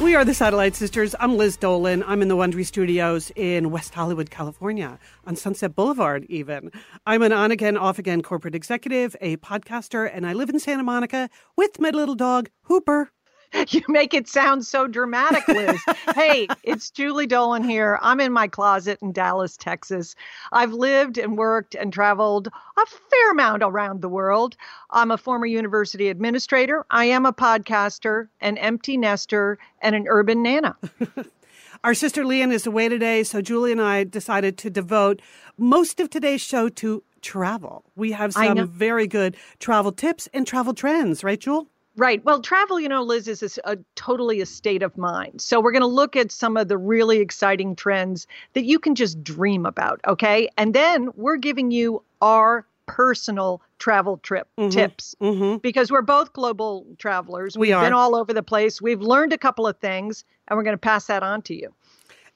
We are the Satellite Sisters. I'm Liz Dolan. I'm in the Wondery Studios in West Hollywood, California, on Sunset Boulevard, even. I'm an on again, off again corporate executive, a podcaster, and I live in Santa Monica with my little dog, Hooper. You make it sound so dramatic, Liz. hey, it's Julie Dolan here. I'm in my closet in Dallas, Texas. I've lived and worked and traveled a fair amount around the world. I'm a former university administrator. I am a podcaster, an empty nester, and an urban nana. Our sister Leanne is away today, so Julie and I decided to devote most of today's show to travel. We have some very good travel tips and travel trends, right, Jewel? Right. Well, travel, you know, Liz, is a, a totally a state of mind. So we're going to look at some of the really exciting trends that you can just dream about. Okay. And then we're giving you our personal travel trip Mhm, tips mhm. because we're both global travelers. We We've are. been all over the place. We've learned a couple of things and we're going to pass that on to you.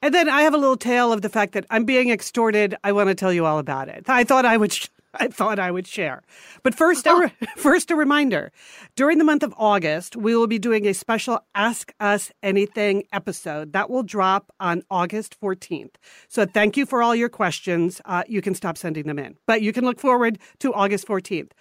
And then I have a little tale of the fact that I'm being extorted. I want to tell you all about it. I thought I would. Sh- I thought I would share. But first, a re- first a reminder. During the month of August, we will be doing a special Ask Us Anything episode that will drop on August 14th. So thank you for all your questions. Uh, you can stop sending them in, but you can look forward to August 14th.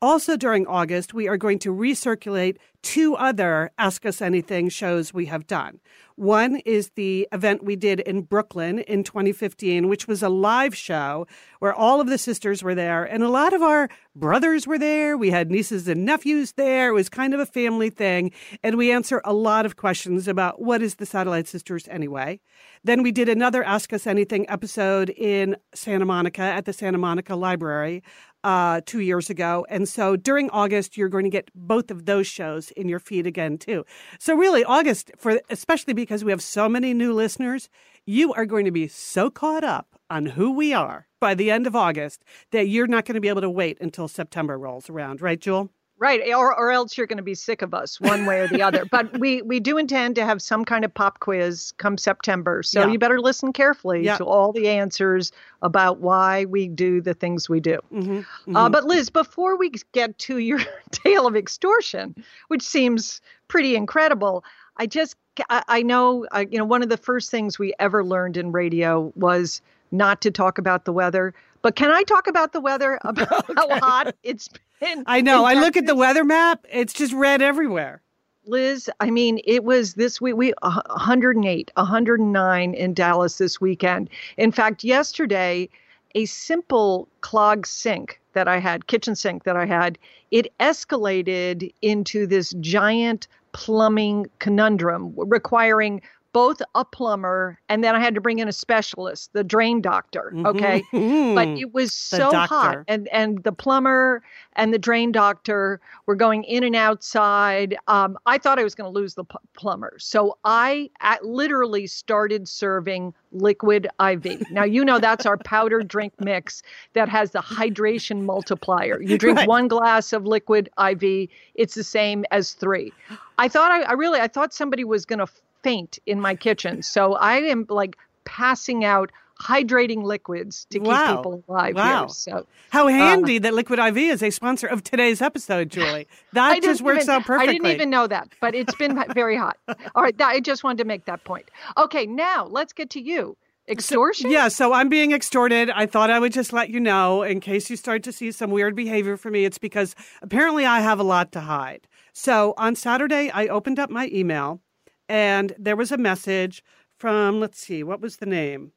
Also, during August, we are going to recirculate two other Ask Us Anything shows we have done. One is the event we did in Brooklyn in 2015, which was a live show where all of the sisters were there and a lot of our brothers were there. We had nieces and nephews there. It was kind of a family thing. And we answer a lot of questions about what is the Satellite Sisters anyway. Then we did another Ask Us Anything episode in Santa Monica at the Santa Monica Library uh, two years ago. And so during August, you're going to get both of those shows in your feed again, too. So really, August, for especially because we have so many new listeners, you are going to be so caught up on who we are by the end of August that you're not going to be able to wait until September rolls around, right, Jewel? Right, or, or else you're going to be sick of us one way or the other. But we we do intend to have some kind of pop quiz come September, so Yeah. you better listen carefully Yeah. to all the answers about why we do the things we do. Mm-hmm. Uh, but Liz, before we get to your tale of extortion, which seems pretty incredible, I just I, I know uh, you know one of the first things we ever learned in radio was not to talk about the weather. But can I talk about the weather about how hot it's been? I know. in I look at the weather map, it's just red everywhere. Liz, I mean, it was this week, we uh, 108, 109 in Dallas this weekend. In fact, yesterday, a simple clogged sink that I had, kitchen sink that I had, it escalated into this giant plumbing conundrum requiring both a plumber and then I had to bring in a specialist, the drain doctor. Okay. Mhm. But it was so hot. And and the plumber and the drain doctor were going in and outside. Um, I thought I was going to lose the p- plumber. So I at, literally started serving liquid IV. Now, you know, that's our powder drink mix that has the hydration multiplier. You drink Right. one glass of liquid IV, it's the same as three. I thought I, I really, I thought somebody was going to faint in my kitchen. So I am like passing out hydrating liquids to keep Wow. people alive Wow. here. So How um, handy that Liquid IV is a sponsor of today's episode, Julie. That just works even- out perfectly. I didn't even know that, but it's been very hot. All right, that, I just wanted to make that point. Okay, now let's get to you. Extortion? Yeah, so I'm being extorted. I thought I would just let you know in case you start to see some weird behavior from me. It's because apparently I have a lot to hide. So on Saturday, I opened up my email and there was a message from, let's see, what was the name?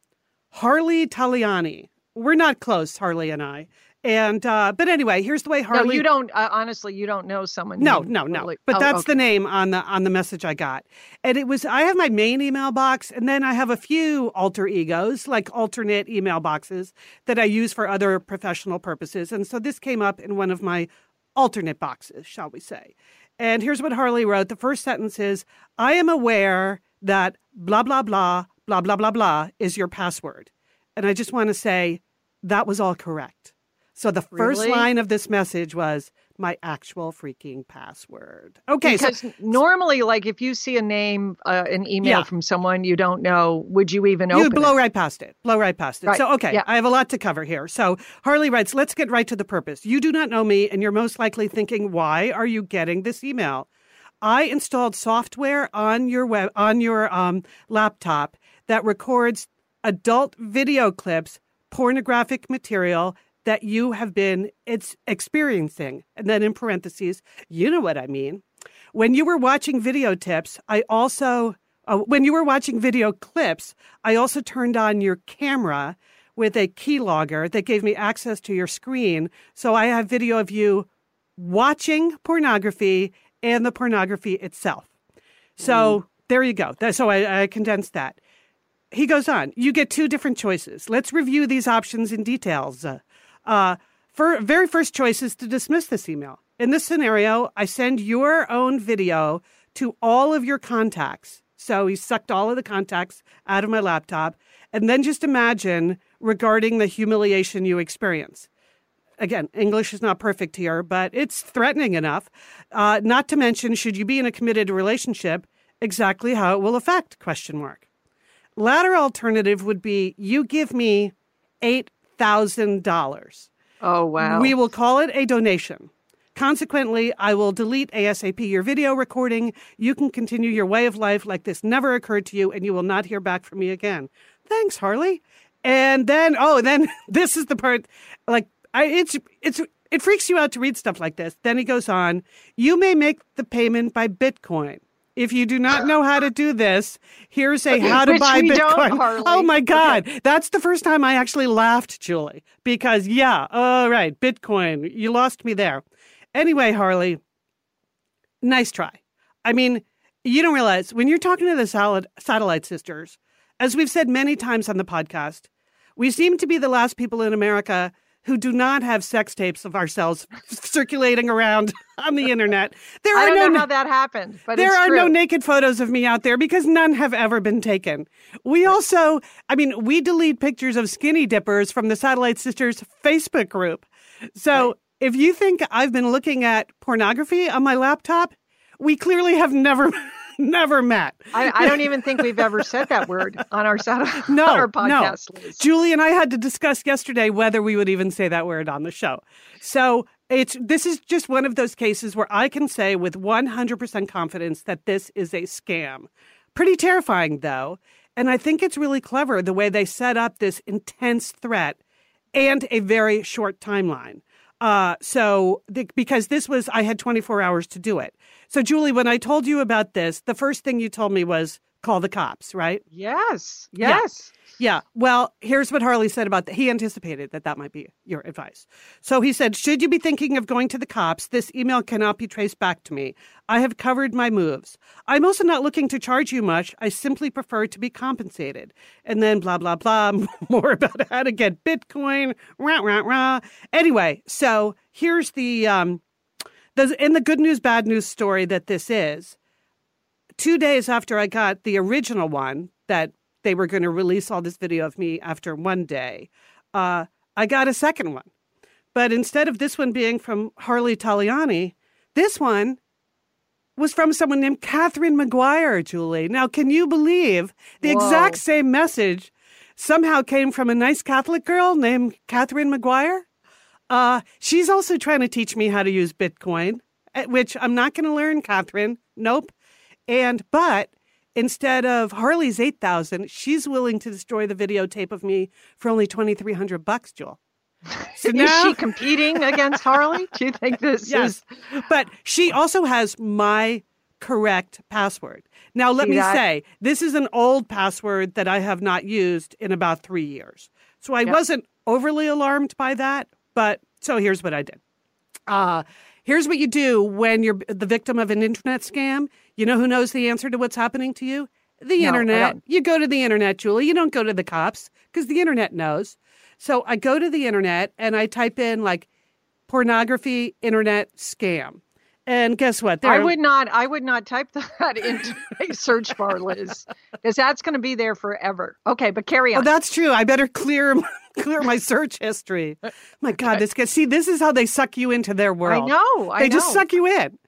Harley Taliani. We're not close, Harley and I. And uh, but anyway, here's the way Harley. No, you don't. Uh, honestly, you don't know someone. No, no, no. Harley. But Oh, that's okay. the name on the on the message I got, and it was. I have my main email box, and then I have a few alter egos, like alternate email boxes that I use for other professional purposes. And so this came up in one of my alternate boxes, shall we say? And here's what Harley wrote. The first sentence is, "I am aware that blah blah blah blah blah blah blah is your password," and I just want to say that was all correct. So the first Really? line of this message was my actual freaking password. Okay, so because normally, like if you see a name, uh, an email Yeah. from someone you don't know, would you even you open blow it? right past it. Blow right past it. Right, So okay, yeah. I have a lot to cover here. So Harley writes, "Let's get right to the purpose. You do not know me, and you're most likely thinking, why are you getting this email?" I installed software on your web on your um, laptop that records adult video clips, pornographic material that you have been it's experiencing. And then in parentheses, you know what I mean. When you were watching video tips, I also uh, when you were watching video clips, I also turned on your camera with a keylogger that gave me access to your screen. So I have video of you watching pornography and the pornography itself. So there you go. So I, I condensed that. He goes on, you get two different choices. Let's review these options in details. Uh, uh, for very first choice is to dismiss this email. In this scenario, I send your own video to all of your contacts. So he sucked all of the contacts out of my laptop. And then just imagine regarding the humiliation you experience again, English is not perfect here, but it's threatening enough. Uh, not to mention, should you be in a committed relationship, exactly how it will affect? Question mark. Latter alternative would be you give me eight thousand dollars. Oh wow! We will call it a donation. Consequently, I will delete ASAP your video recording. You can continue your way of life like this never occurred to you, and you will not hear back from me again. Thanks, Harley. And then, oh, then this is the part, like, I, it's it's it freaks you out to read stuff like this. Then he goes on. You may make the payment by Bitcoin. If you do not know how to do this, here's a how to buy Bitcoin. Oh my God. That's the first time I actually laughed, Julie, because yeah, all right, Bitcoin, you lost me there. Anyway, Harley, nice try. I mean, you don't realize when you're talking to the salad, satellite sisters, as we've said many times on the podcast, we seem to be the last people in America who do not have sex tapes of ourselves circulating around on the internet. There I are don't no know how that happened, but there are true. no naked photos of me out there because none have ever been taken. We also, I mean, we delete pictures of skinny dippers from the Satellite Sisters Facebook group. So if you think I've been looking at pornography on my laptop, we clearly have never, never met. I, I don't even think we've ever said that word on our No, on our no. podcast list. Julie and I had to discuss yesterday whether we would even say that word on the show. So it's this is just one of those cases where I can say with 100% confidence that this is a scam. Pretty terrifying though, and I think it's really clever the way they set up this intense threat and a very short timeline. Uh, so the, because this was, I had 24 hours to do it. So Julie, when I told you about this, the first thing you told me was call the cops, right? Yes, Yeah. yes. Yeah. Well, here's what Harley said about that. He anticipated that that might be your advice. So he said, Should you be thinking of going to the cops, this email cannot be traced back to me. I have covered my moves. I'm also not looking to charge you much. I simply prefer to be compensated. And then blah, blah, blah, more about how to get Bitcoin, rah, rah, rah. Anyway, so here's the, um, the, in the good news, bad news story that this is two days after I got the original one that they were going to release all this video of me after one day, uh, I got a second one. But instead of this one being from Harley Taliani, this one was from someone named Catherine McGuire, Julie. Now, can you believe the Whoa. exact same message somehow came from a nice Catholic girl named Catherine McGuire? Uh, she's also trying to teach me how to use Bitcoin, eh, which I'm not going to learn, Catherine. Nope. And but instead of Harley's eight thousand, she's willing to destroy the videotape of me for only twenty three hundred bucks, Jewel. So Is now, she competing against Harley? Do you think this yes, is? but she also has my correct password. Now, let See me that? say, this is an old password that I have not used in about three years. So I Yep. wasn't overly alarmed by that. But so here's what I did. Uh, here's what you do when you're the victim of an internet scam. You know who knows the answer to what's happening to you? The No, internet. You go to the internet, Julie. You don't go to the cops because the internet knows. So I go to the internet and I type in like pornography internet scam. And guess what? I There- would not. I would not type that into a search bar, Liz, because that's going to be there forever. Okay, but carry Oh, on. that's true. I better clear clear my search history. My God, this gets see. This is how they suck you into their world. I know. I they just suck you in.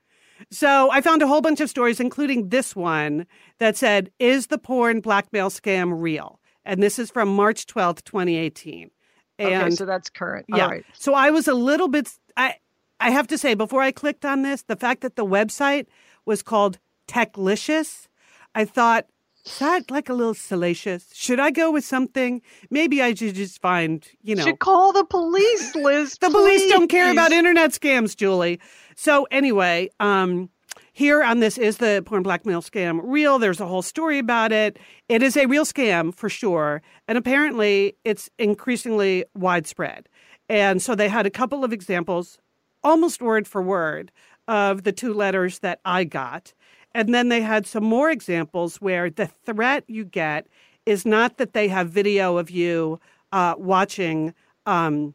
So I found a whole bunch of stories, including this one that said, "Is the porn blackmail scam real?" And this is from March twelfth, twenty eighteen. Okay, And so that's current. yeah, All right. so I was a little bit. I I have to say before I clicked on this, the fact that the website was called Techlicious, I thought. Is that like a little salacious? Should I go with something? Maybe I should just find, you know, Should call the police, Liz. the police don't care about internet scams, Julie. So anyway, um, here on this is the porn blackmail scam real. There's a whole story about it. It is a real scam for sure, and apparently it's increasingly widespread. And so they had a couple of examples, almost word for word, of the two letters that I got. And then they had some more examples where the threat you get is not that they have video of you uh, watching um,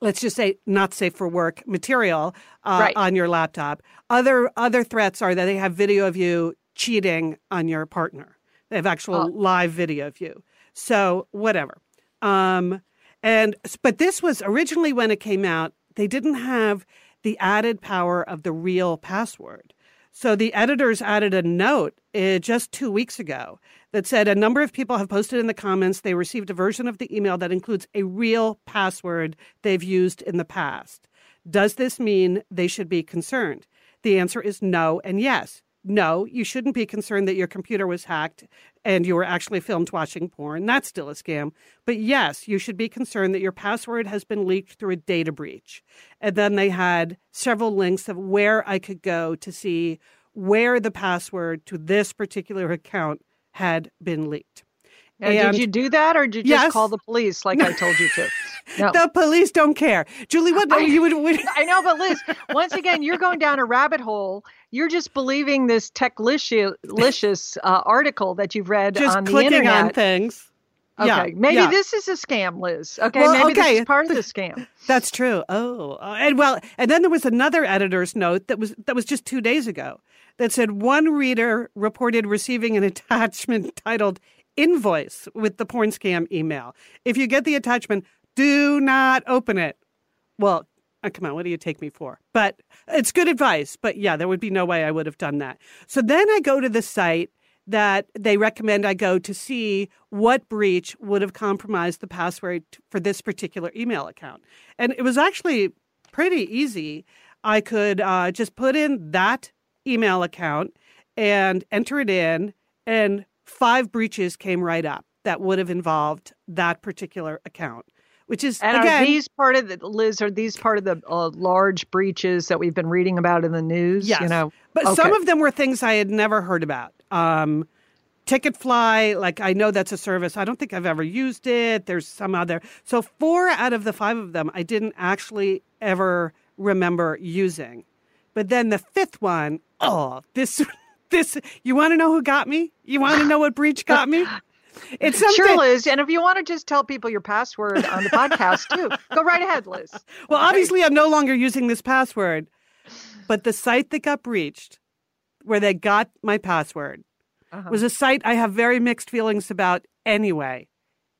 let's just say not safe for work material uh, Right. on your laptop. Other other threats are that they have video of you cheating on your partner. They have actual Oh. live video of you. So whatever. Um, and but this was originally when it came out. They didn't have the added power of the real password. So the editors added a note uh, just two weeks ago that said a number of people have posted in the comments they received a version of the email that includes a real password they've used in the past. Does this mean they should be concerned? The answer is no and yes. No, you shouldn't be concerned that your computer was hacked and you were actually filmed watching porn. That's still a scam. But yes, you should be concerned that your password has been leaked through a data breach. And then they had several links of where I could go to see where the password to this particular account had been leaked. Now, And- did you do that, or did you Yes. just call the police like I told you to? No. The police don't care. Julie, what I- you would, would I know, but Liz, once again, you're going down a rabbit hole. You're just believing this techlicious uh, article that you've read just on the clicking internet. on things. Okay, Yeah, maybe yeah. this is a scam, Liz. Okay, Well, maybe okay. this is part of the scam. That's true. Oh, uh, and well, and then there was another editor's note that was that was just two days ago that said one reader reported receiving an attachment titled "invoice" with the porn scam email. If you get the attachment, do not open it. Well, uh, come on, what do you take me for? But it's good advice. But yeah, there would be no way I would have done that. So then I go to the site that they recommend I go to see what breach would have compromised the password for this particular email account. And it was actually pretty easy. I could uh, just put in that email account and enter it in, and five breaches came right up that would have involved that particular account, which is And again. are these part of the Liz? Are these part of the uh, large breaches that we've been reading about in the news? Yes. You know, But some of them were things I had never heard about. Um, Ticketfly, like I know that's a service. I don't think I've ever used it. There's some other. So four out of the five of them I didn't actually ever remember using. But then the fifth one, oh, this, this, you want to know who got me? You want to know what breach got me? It's something. sure, Liz. And if you want to just tell people your password on the podcast too, go right ahead, Liz. Well, obviously, I'm no longer using this password, but the site that got breached, where they got my password, Uh-huh. was a site I have very mixed feelings about anyway.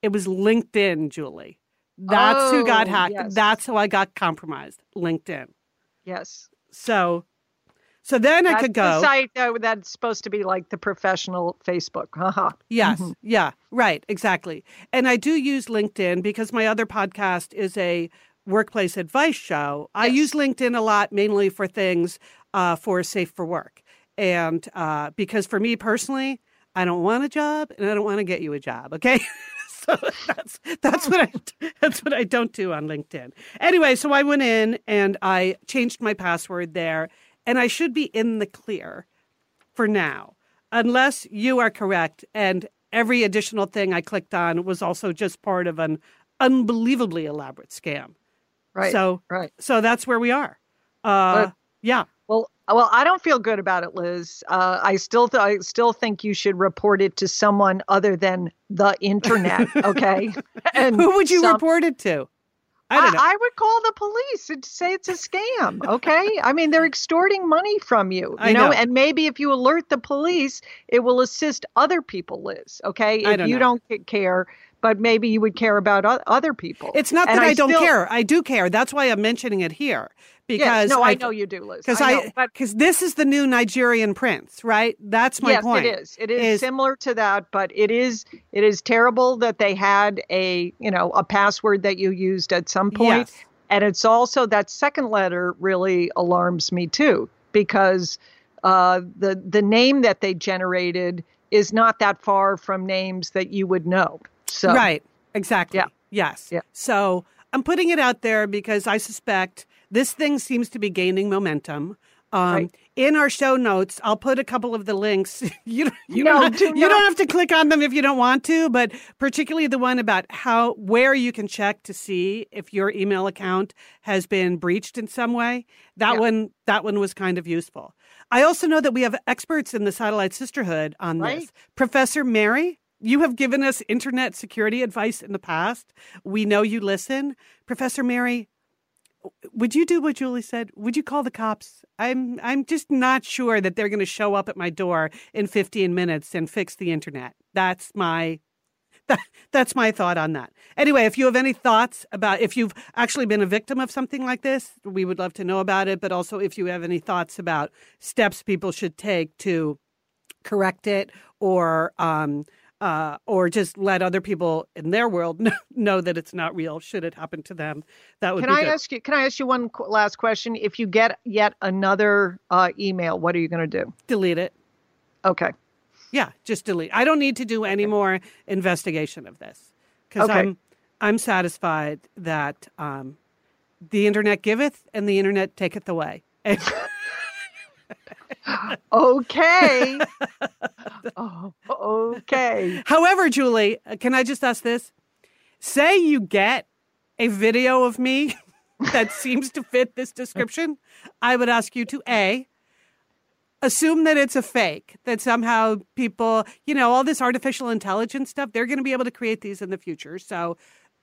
It was LinkedIn, Julie. That's who got Oh, hacked. yes. That's how I got compromised. LinkedIn. Yes. So, so then I That's could the site that, that's supposed to be like the professional Facebook. Haha. Yes. Mm-hmm. Yeah. Right. Exactly. And I do use LinkedIn because my other podcast is a workplace advice show. I use LinkedIn a lot, mainly for things uh, for safe for work. And uh, because for me personally, I don't want a job and I don't want to get you a job. Okay. so that's that's what I that's what I don't do on LinkedIn. Anyway, so I went in and I changed my password there, and I should be in the clear. for now, unless you are correct and every additional thing I clicked on was also just part of an unbelievably elaborate scam. Right. So, right. So that's where we are. Uh, But- yeah. Well, well, I don't feel good about it, Liz. Uh, I still, th- I still think you should report it to someone other than the internet. Okay. and Who would you some- report it to? I don't know. I, would call the police and say it's a scam. Okay. I mean, they're extorting money from you, you I know? know. and maybe if you alert the police, it will assist other people, Liz. Okay. I If don't you know. don't care, but maybe you would care about o- other people. it's not And that I, don't still- care. I do care. That's why I'm mentioning it here because Yes, no, I, I know you do, Liz. because I, I but because this is the new Nigerian prince, right? That's my yes, point. it is. It is, is- similar to that, but it is it is terrible that they had a you know a password that you used at some point, Yes. and it's also that second letter really alarms me too because uh, the the name that they generated is not that far from names that you would know. So Right. Exactly. Yeah. Yes. Yeah. So I'm putting it out there because I suspect this thing seems to be gaining momentum. Um, Right. In our show notes, I'll put a couple of the links. you don't- you, No, don't, have, do you don't have to click on them if you don't want to, but particularly the one about how where you can check to see if your email account has been breached in some way. That Yeah. one that one was kind of useful. I also know that we have experts in the Satellite Sisterhood on Right. this. Professor Mary, you have given us internet security advice in the past. We know you listen. Professor Mary, would you do what Julie said? Would you call the cops? I'm I'm just not sure that they're going to show up at my door in 15 minutes and fix the internet. That's my that, that's my thought on that. Anyway, if you have any thoughts about if you've actually been a victim of something like this, we would love to know about it, but also if you have any thoughts about steps people should take to correct it or um, uh, or just let other people in their world know, know that it's not real should it happen to them. That would Can be I good. ask you? Can I ask you one last question? If you get yet another uh, email, what are you going to do? Delete it. Okay. Yeah, just delete. I don't need to do any more investigation of this because Okay. I'm I'm satisfied that um, the internet giveth and the internet taketh away. Okay. oh, okay. However, Julie, uh, can I just ask this? Say you get a video of me that seems to fit this description, I would ask you to A, assume that it's a fake, that somehow people, you know, all this artificial intelligence stuff, they're going to be able to create these in the future. So,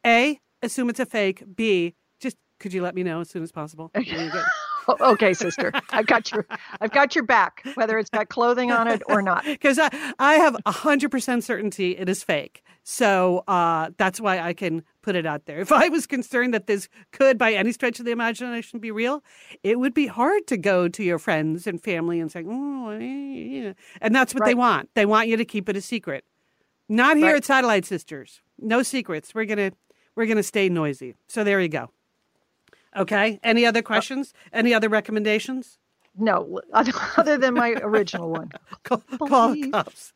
A, assume it's a fake. B, just could you let me know as soon as possible? There you go. O- Okay, sister. I've got your I've got your back, whether it's got clothing on it or not. because I, I have 100% certainty it is fake. So uh, that's why I can put it out there. If I was concerned that this could, by any stretch of the imagination, be real, it would be hard to go to your friends and family and say, oh, yeah." and that's what they want. They want you to keep it a secret. Not here Right. at Satellite Sisters. No secrets. We're gonna we're gonna stay noisy. So there you go. Okay. Any other questions? Any other recommendations? No, other than my original one. Call, call the cops.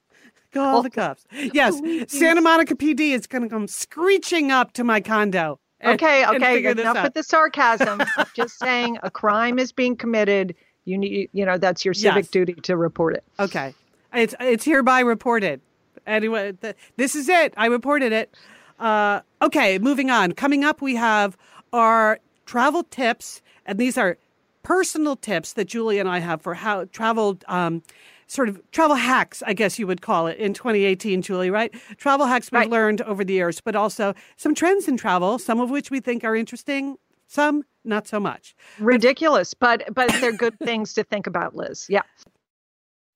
Call the cops. Yes, Santa Monica PD is going to come screeching up to my condo. and- Okay, okay. Enough with the sarcasm. I'm just saying a crime is being committed. You need, you know, that's your civic Yes. duty to report it. Okay, it's it's hereby reported. Anyway, th- this is it. I reported it. Uh, okay, moving on. Coming up, we have our travel tips, and these are personal tips that Julie and I have for how travel. Um, Sort of travel hacks, I guess you would call it in 2018, Julie, right? Travel hacks we've Right. learned over the years, but also some trends in travel, some of which we think are interesting, some not so much. Ridiculous, but but they're good things to think about, Liz. Yeah.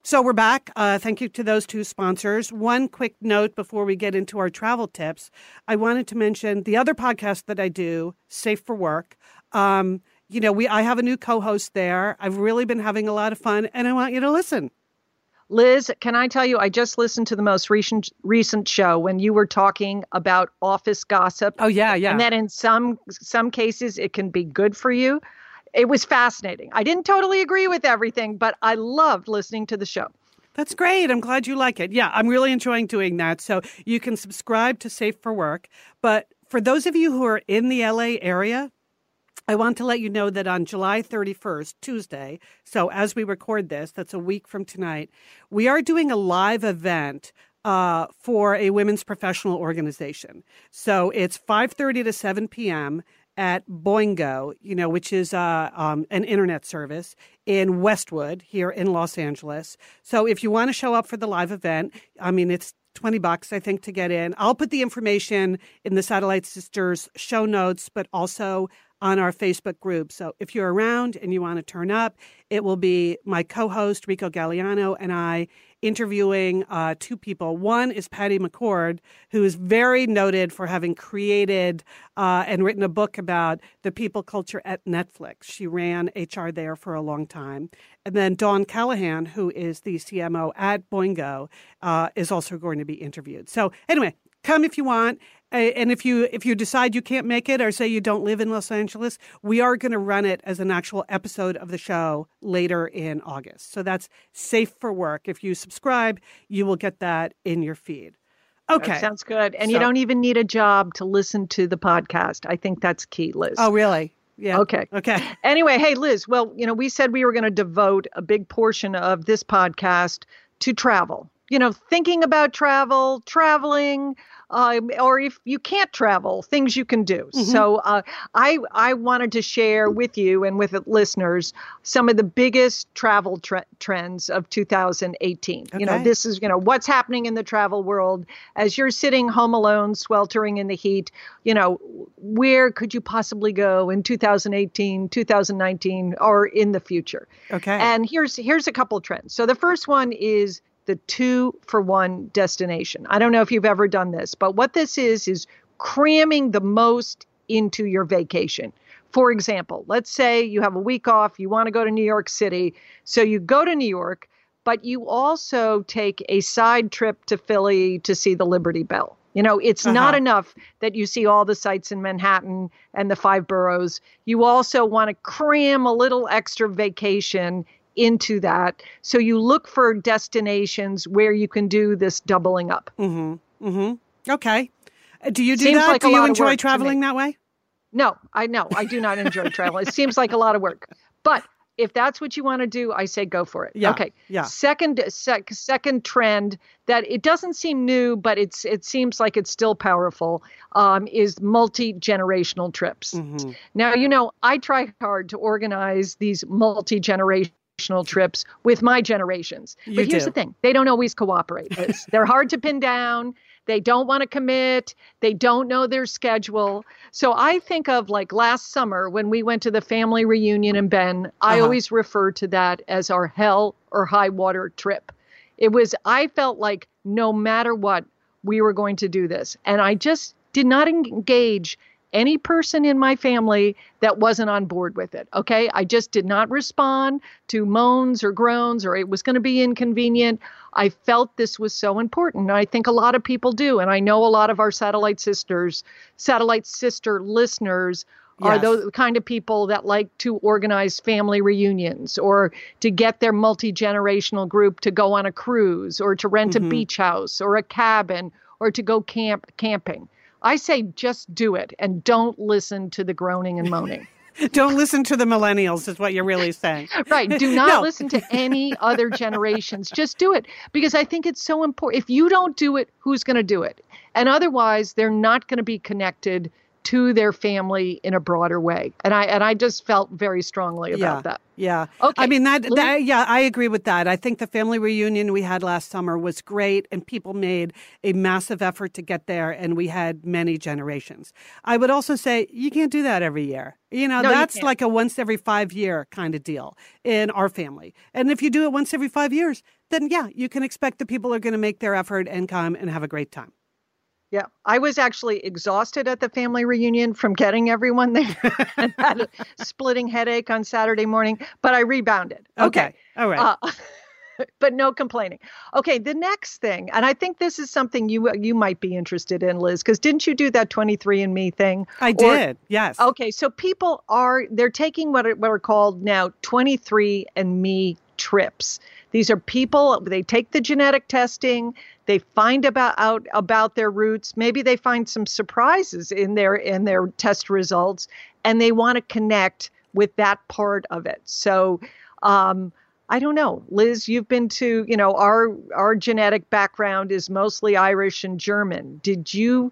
So we're back. Uh, thank you to those two sponsors. One quick note before we get into our travel tips. I wanted to mention the other podcast that I do, Safe for Work. Um, you know, we I have a new co-host there. I've really been having a lot of fun, and I want you to listen. Liz, can I tell you, I just listened to the most recent recent show when you were talking about office gossip. Oh yeah, yeah. And that in some some cases it can be good for you. It was fascinating. I didn't totally agree with everything, but I loved listening to the show. That's great. I'm glad you like it. Yeah, I'm really enjoying doing that. So you can subscribe to Safe for Work. But for those of you who are in the LA area, I want to let you know that on July 31st, Tuesday, so as we record this, that's a week from tonight, we are doing a live event uh, for a women's professional organization. So it's 5:30 to 7 p.m. at Boingo, you know, which is uh, um, an internet service in Westwood here in Los Angeles. So if you want to show up for the live event, I mean, it's 20 bucks, I think, to get in. I'll put the information in the Satellite Sisters show notes, but also on our Facebook group. So if you're around and you want to turn up, it will be my co host, Rico Gagliano, and I interviewing uh, two people. One is Patty McCord, who is very noted for having created uh, and written a book about the people culture at Netflix. She ran HR there for a long time. And then Dawn Callahan, who is the CMO at Boingo, uh, is also going to be interviewed. So, anyway, come if you want and if you if you decide you can't make it or say you don't live in Los Angeles, we are going to run it as an actual episode of the show later in August. So that's safe for work. If you subscribe, you will get that in your feed. Okay. That sounds good. And so, you don't even need a job to listen to the podcast. I think that's key, Liz. Oh, really? Yeah. Okay. Okay. Anyway, hey, Liz, well, you know, we said we were going to devote a big portion of this podcast to travel. You know, thinking about travel, traveling, uh, or if you can't travel, things you can do. Mm-hmm. So uh, I I wanted to share with you and with listeners some of the biggest travel tre- trends of 2018. Okay. You know, this is you know what's happening in the travel world as you're sitting home alone, sweltering in the heat. You know, where could you possibly go in 2018, 2019, or in the future? Okay. And here's here's a couple trends. So the first one is the two for one destination. I don't know if you've ever done this, but what this is is cramming the most into your vacation. For example, let's say you have a week off, you want to go to New York City. So you go to New York, but you also take a side trip to Philly to see the Liberty Bell. You know, it's uh-huh. not enough that you see all the sights in Manhattan and the five boroughs. You also want to cram a little extra vacation into that. So you look for destinations where you can do this doubling up. Mm-hmm. Mm-hmm. Okay. Uh, do you do Seems that? Like do you enjoy traveling that way? No, I know. I do not enjoy traveling. It seems like a lot of work. But if that's what you want to do, I say go for it. Yeah, okay. Yeah. Second, sec, second trend that it doesn't seem new, but it's it seems like it's still powerful. Um, is multi generational trips. Mm-hmm. Now you know I try hard to organize these multi generational trips with my generations. You but here's do. the thing they don't always cooperate. They're hard to pin down. They don't want to commit. They don't know their schedule. So I think of like last summer when we went to the family reunion in Ben, uh-huh. I always refer to that as our hell or high water trip. It was, I felt like no matter what, we were going to do this. And I just did not engage any person in my family that wasn't on board with it. Okay. I just did not respond to moans or groans or it was going to be inconvenient. I felt this was so important. I think a lot of people do. And I know a lot of our satellite sisters, satellite sister listeners are yes. those kind of people that like to organize family reunions or to get their multi generational group to go on a cruise or to rent mm-hmm. a beach house or a cabin or to go camp camping. I say just do it and don't listen to the groaning and moaning. don't listen to the millennials is what you're really saying right do not no. listen to any other generations just do it because i think it's so important if you don't do it who's going to do it and otherwise they're not going to be connected to their family in a broader way. And I and I just felt very strongly about yeah, that. Yeah. Okay. I mean that, that yeah, I agree with that. I think the family reunion we had last summer was great and people made a massive effort to get there and we had many generations. I would also say you can't do that every year. You know, no, that's you like a once every 5 year kind of deal in our family. And if you do it once every 5 years, then yeah, you can expect the people are going to make their effort and come and have a great time. Yeah, I was actually exhausted at the family reunion from getting everyone there and had a splitting headache on Saturday morning, but I rebounded. Okay, okay. all right. Uh, but no complaining. Okay, the next thing, and I think this is something you you might be interested in, Liz, because didn't you do that 23andMe thing? I did. Yes. Okay, so people are they're taking what are, what are called now 23andMe trips. These are people, they take the genetic testing, they find about out about their roots, maybe they find some surprises in their in their test results and they want to connect with that part of it. So um, I don't know, Liz. You've been to, you know, our our genetic background is mostly Irish and German. Did you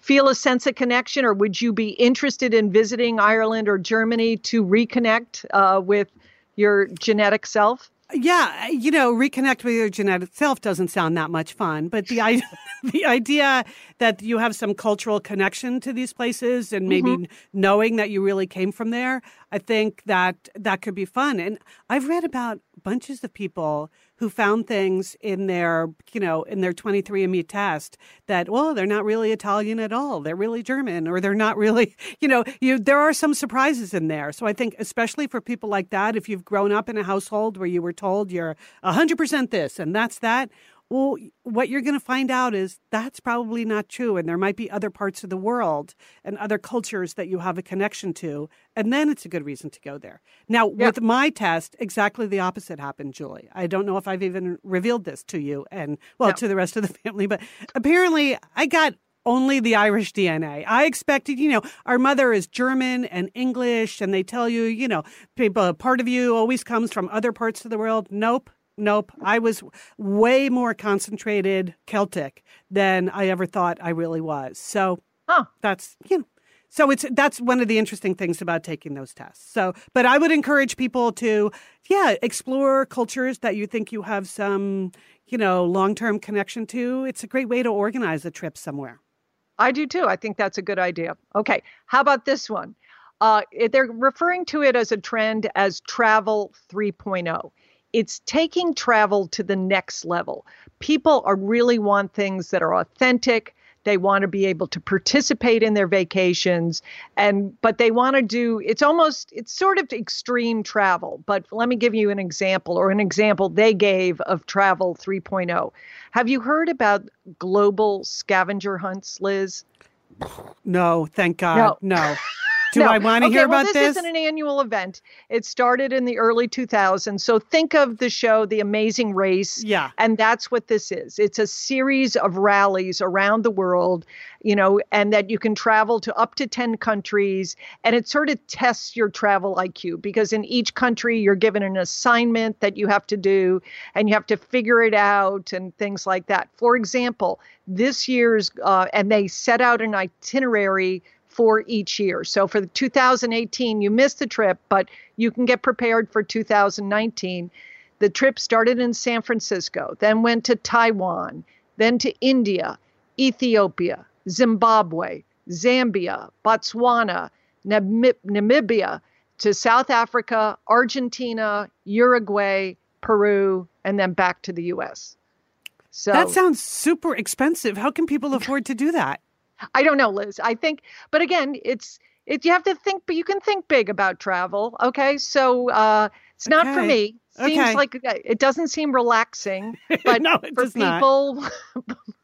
feel a sense of connection, or would you be interested in visiting Ireland or Germany to reconnect uh, with your genetic self? Yeah, you know, reconnect with your genetic self doesn't sound that much fun, but the idea, the idea that you have some cultural connection to these places and maybe mm-hmm. knowing that you really came from there, I think that that could be fun. And I've read about bunches of people who found things in their, you know, in their 23andMe test that, well, they're not really Italian at all. They're really German or they're not really, you know, you, there are some surprises in there. So I think, especially for people like that, if you've grown up in a household where you were told you're 100% this and that's that, well, what you're going to find out is that's probably not true. And there might be other parts of the world and other cultures that you have a connection to. And then it's a good reason to go there. Now, yeah. with my test, exactly the opposite happened, Julie. I don't know if I've even revealed this to you and, well, to the rest of the family, but apparently I got only the Irish DNA. I expected, you know, our mother is German and English, and they tell you, you know, people, part of you always comes from other parts of the world. Nope nope. I was way more concentrated Celtic than I ever thought I really was. So huh. that's you know. So it's that's one of the interesting things about taking those tests. So, but I would encourage people to, yeah, explore cultures that you think you have some, you know, long-term connection to. It's a great way to organize a trip somewhere. I do too. I think that's a good idea. Okay, how about this one? Uh, they're referring to it as a trend as travel 3.0 it's taking travel to the next level. People are really want things that are authentic. They want to be able to participate in their vacations and but they want to do it's almost it's sort of extreme travel. But let me give you an example or an example they gave of travel 3.0. Have you heard about global scavenger hunts, Liz? No, thank God. No. no. Do no. I want to okay, hear well, about this? This isn't an annual event. It started in the early 2000s. So think of the show The Amazing Race. Yeah. And that's what this is. It's a series of rallies around the world, you know, and that you can travel to up to 10 countries. And it sort of tests your travel IQ because in each country, you're given an assignment that you have to do and you have to figure it out and things like that. For example, this year's, uh, and they set out an itinerary for each year. So for 2018, you missed the trip, but you can get prepared for 2019. The trip started in San Francisco, then went to Taiwan, then to India, Ethiopia, Zimbabwe, Zambia, Botswana, Namibia, to South Africa, Argentina, Uruguay, Peru, and then back to the US. So That sounds super expensive. How can people afford to do that? I don't know, Liz. I think, but again, it's it. You have to think, but you can think big about travel. Okay, so uh, it's not okay. for me. Seems okay. like uh, it doesn't seem relaxing, but no, for people,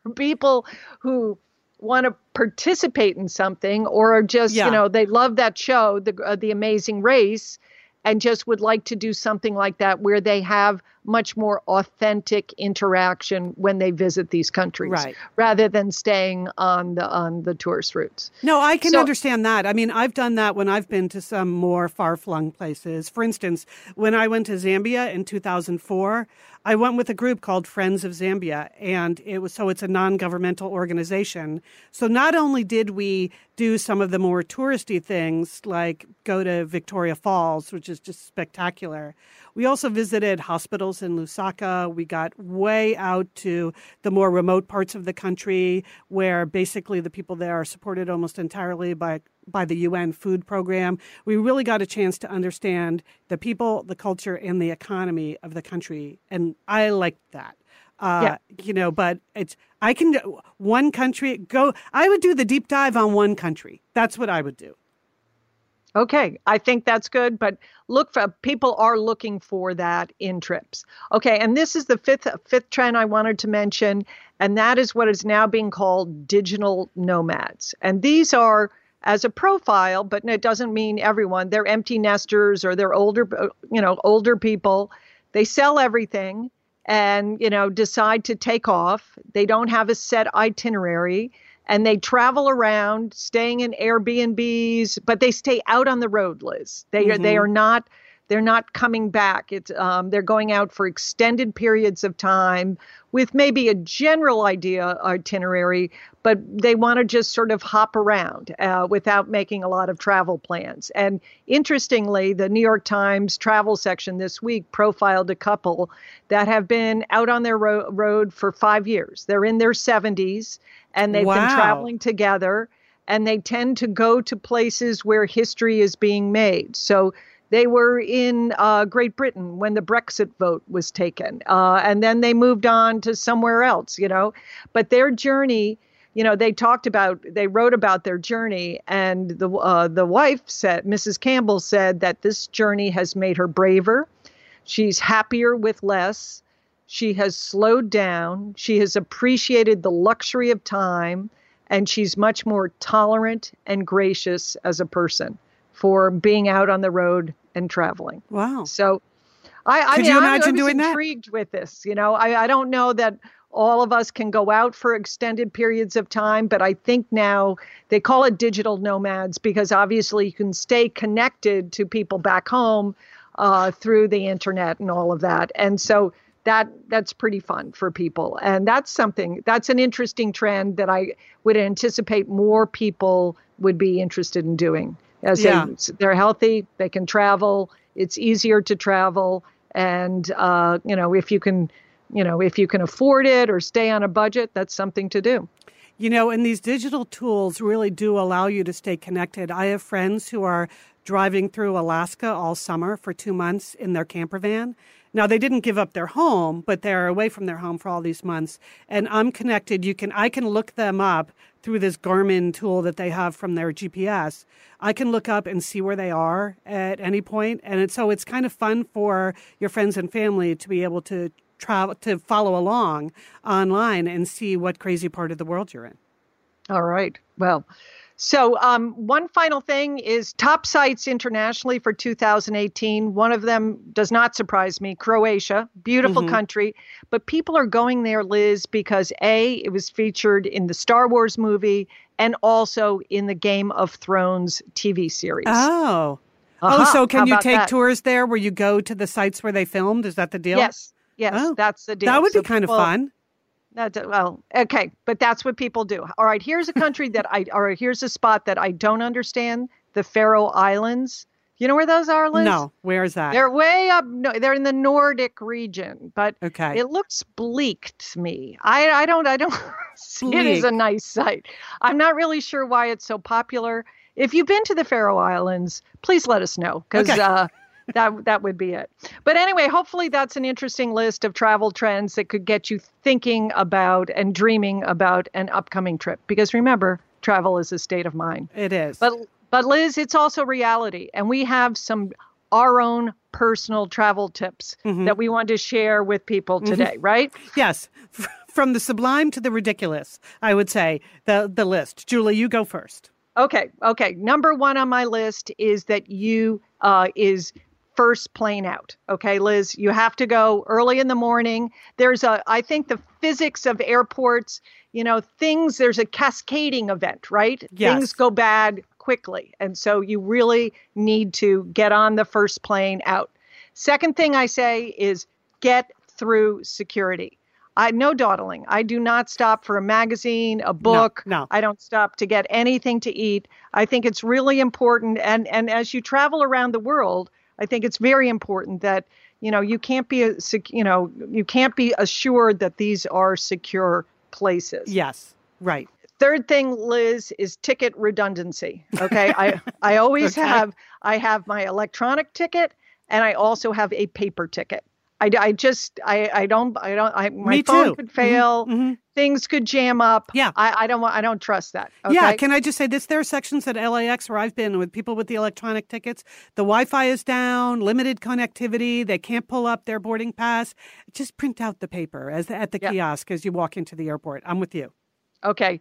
for people who want to participate in something or just yeah. you know they love that show, the uh, the Amazing Race, and just would like to do something like that where they have much more authentic interaction when they visit these countries right. rather than staying on the on the tourist routes. No, I can so, understand that. I mean, I've done that when I've been to some more far-flung places. For instance, when I went to Zambia in 2004, I went with a group called Friends of Zambia, and it was so it's a non-governmental organization. So not only did we do some of the more touristy things like go to Victoria Falls, which is just spectacular, we also visited hospitals in Lusaka. We got way out to the more remote parts of the country where basically the people there are supported almost entirely by by the UN food program. We really got a chance to understand the people, the culture, and the economy of the country, and I liked that. Uh, yeah. You know, but it's I can one country go. I would do the deep dive on one country. That's what I would do. Okay, I think that's good, but look for people are looking for that in trips. Okay, and this is the fifth fifth trend I wanted to mention, and that is what is now being called digital nomads. And these are as a profile, but it doesn't mean everyone. They're empty nesters or they're older, uh, you know, older people they sell everything and you know decide to take off. They don't have a set itinerary and they travel around staying in Airbnbs, but they stay out on the road, Liz. They are they mm-hmm. are not they're not coming back. It's um, they're going out for extended periods of time with maybe a general idea itinerary, but they want to just sort of hop around uh, without making a lot of travel plans. And interestingly, the New York Times travel section this week profiled a couple that have been out on their ro- road for five years. They're in their 70s and they've Wow. been traveling together and they tend to go to places where history is being made. So they were in uh, Great Britain when the Brexit vote was taken, uh, and then they moved on to somewhere else, you know. But their journey, you know, they talked about, they wrote about their journey, and the uh, the wife said, Mrs. Campbell said that this journey has made her braver. She's happier with less. She has slowed down. She has appreciated the luxury of time, and she's much more tolerant and gracious as a person for being out on the road and traveling. Wow. So, I, I Could mean, you I- I was doing that? intrigued with this. You know, I, I don't know that all of us can go out for extended periods of time, but I think now they call it digital nomads because obviously you can stay connected to people back home uh, through the internet and all of that. And so that that's pretty fun for people. And that's something that's an interesting trend that I would anticipate more people would be interested in doing. As Yeah. they, they're healthy, they can travel. It's easier to travel, and uh, you know if you can, you know if you can afford it or stay on a budget, that's something to do. You know, and these digital tools really do allow you to stay connected. I have friends who are driving through Alaska all summer for two months in their camper van. Now they didn't give up their home, but they're away from their home for all these months. And I'm connected. You can I can look them up through this Garmin tool that they have from their GPS. I can look up and see where they are at any point, and it's, so it's kind of fun for your friends and family to be able to travel to follow along online and see what crazy part of the world you're in. All right. Well, so um, one final thing is top sites internationally for 2018. One of them does not surprise me Croatia, beautiful Mhm. country. But people are going there, Liz, because A, it was featured in the Star Wars movie and also in the Game of Thrones TV series. Oh. Oh, Uh-huh. so How can you take that? tours there where you go to the sites where they filmed? Is that the deal? Yes. Yes, Oh, that's the deal. That would So be kind people- of fun. That's well, okay, but that's what people do. All right, here's a country that I, or here's a spot that I don't understand: the Faroe Islands. You know where those are, Liz? No, where is that? They're way up. No, they're in the Nordic region, but okay. it looks bleak to me. I, I don't, I don't see it as a nice site. I'm not really sure why it's so popular. If you've been to the Faroe Islands, please let us know because Okay. uh, that that would be it. But anyway, hopefully that's an interesting list of travel trends that could get you thinking about and dreaming about an upcoming trip. Because remember, travel is a state of mind. it is. But but Liz, it's also reality, and we have some our own personal travel tips Mhm. that we want to share with people today, right? yes, from the sublime to the ridiculous, I would say the the list. Julie, you go first. Okay, okay. Number one on my list is that you uh, is first plane out. Okay, Liz, you have to go early in the morning. There's a, I think the physics of airports, you know, things. There's a cascading event, right? Yes. Things go bad quickly, and so you really need to get on the first plane out. Second thing I say is get through security. I no dawdling. I do not stop for a magazine, a book. no. I don't stop to get anything to eat. I think it's really important and and as you travel around the world, I think it's very important that you know you can't be a sec- you know you can't be assured that these are secure places. Yes, right. Third thing, Liz, is ticket redundancy. Okay, I I always Okay. have I have my electronic ticket and I also have a paper ticket. I, I just I I don't I don't I my Me phone too. could fail. Mhm. Things could jam up. Yeah. I, I don't want I don't trust that. Okay? Yeah, can I just say this? There are sections at LAX where I've been with people with the electronic tickets. The Wi Fi is down, limited connectivity. They can't pull up their boarding pass. Just print out the paper as at the Yeah. kiosk as you walk into the airport. I'm with you. Okay.